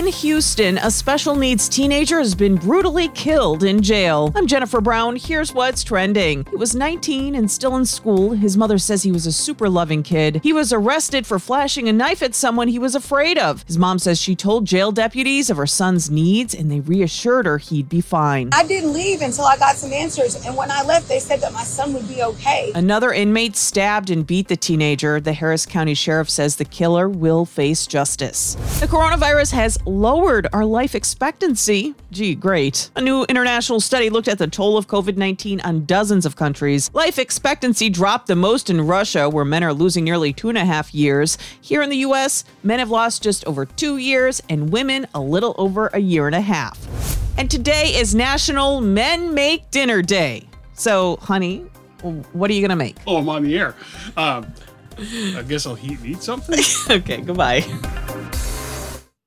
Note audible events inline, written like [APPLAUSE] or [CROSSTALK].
In Houston, a special needs teenager has been brutally killed in jail. I'm Jennifer Brown. Here's what's trending. He was 19 and still in school. His mother says he was a super loving kid. He was arrested for flashing a knife at someone he was afraid of. His mom says she told jail deputies of her son's needs and they reassured her he'd be fine. I didn't leave until I got some answers, and when I left, they said that my son would be okay. Another inmate stabbed and beat the teenager. The Harris County Sheriff says the killer will face justice. The coronavirus has lowered our life expectancy. Gee, great. A new international study looked at the toll of COVID 19 on dozens of countries. Life expectancy dropped the most in Russia, where men are losing nearly two and a half years. Here in the U.S., men have lost just over two years, and women a little over a year and a half. And today is National Men Make Dinner Day. So, honey, what are you going to make? Oh, I'm on the air. Um, I guess I'll heat and eat something. [LAUGHS] okay, goodbye.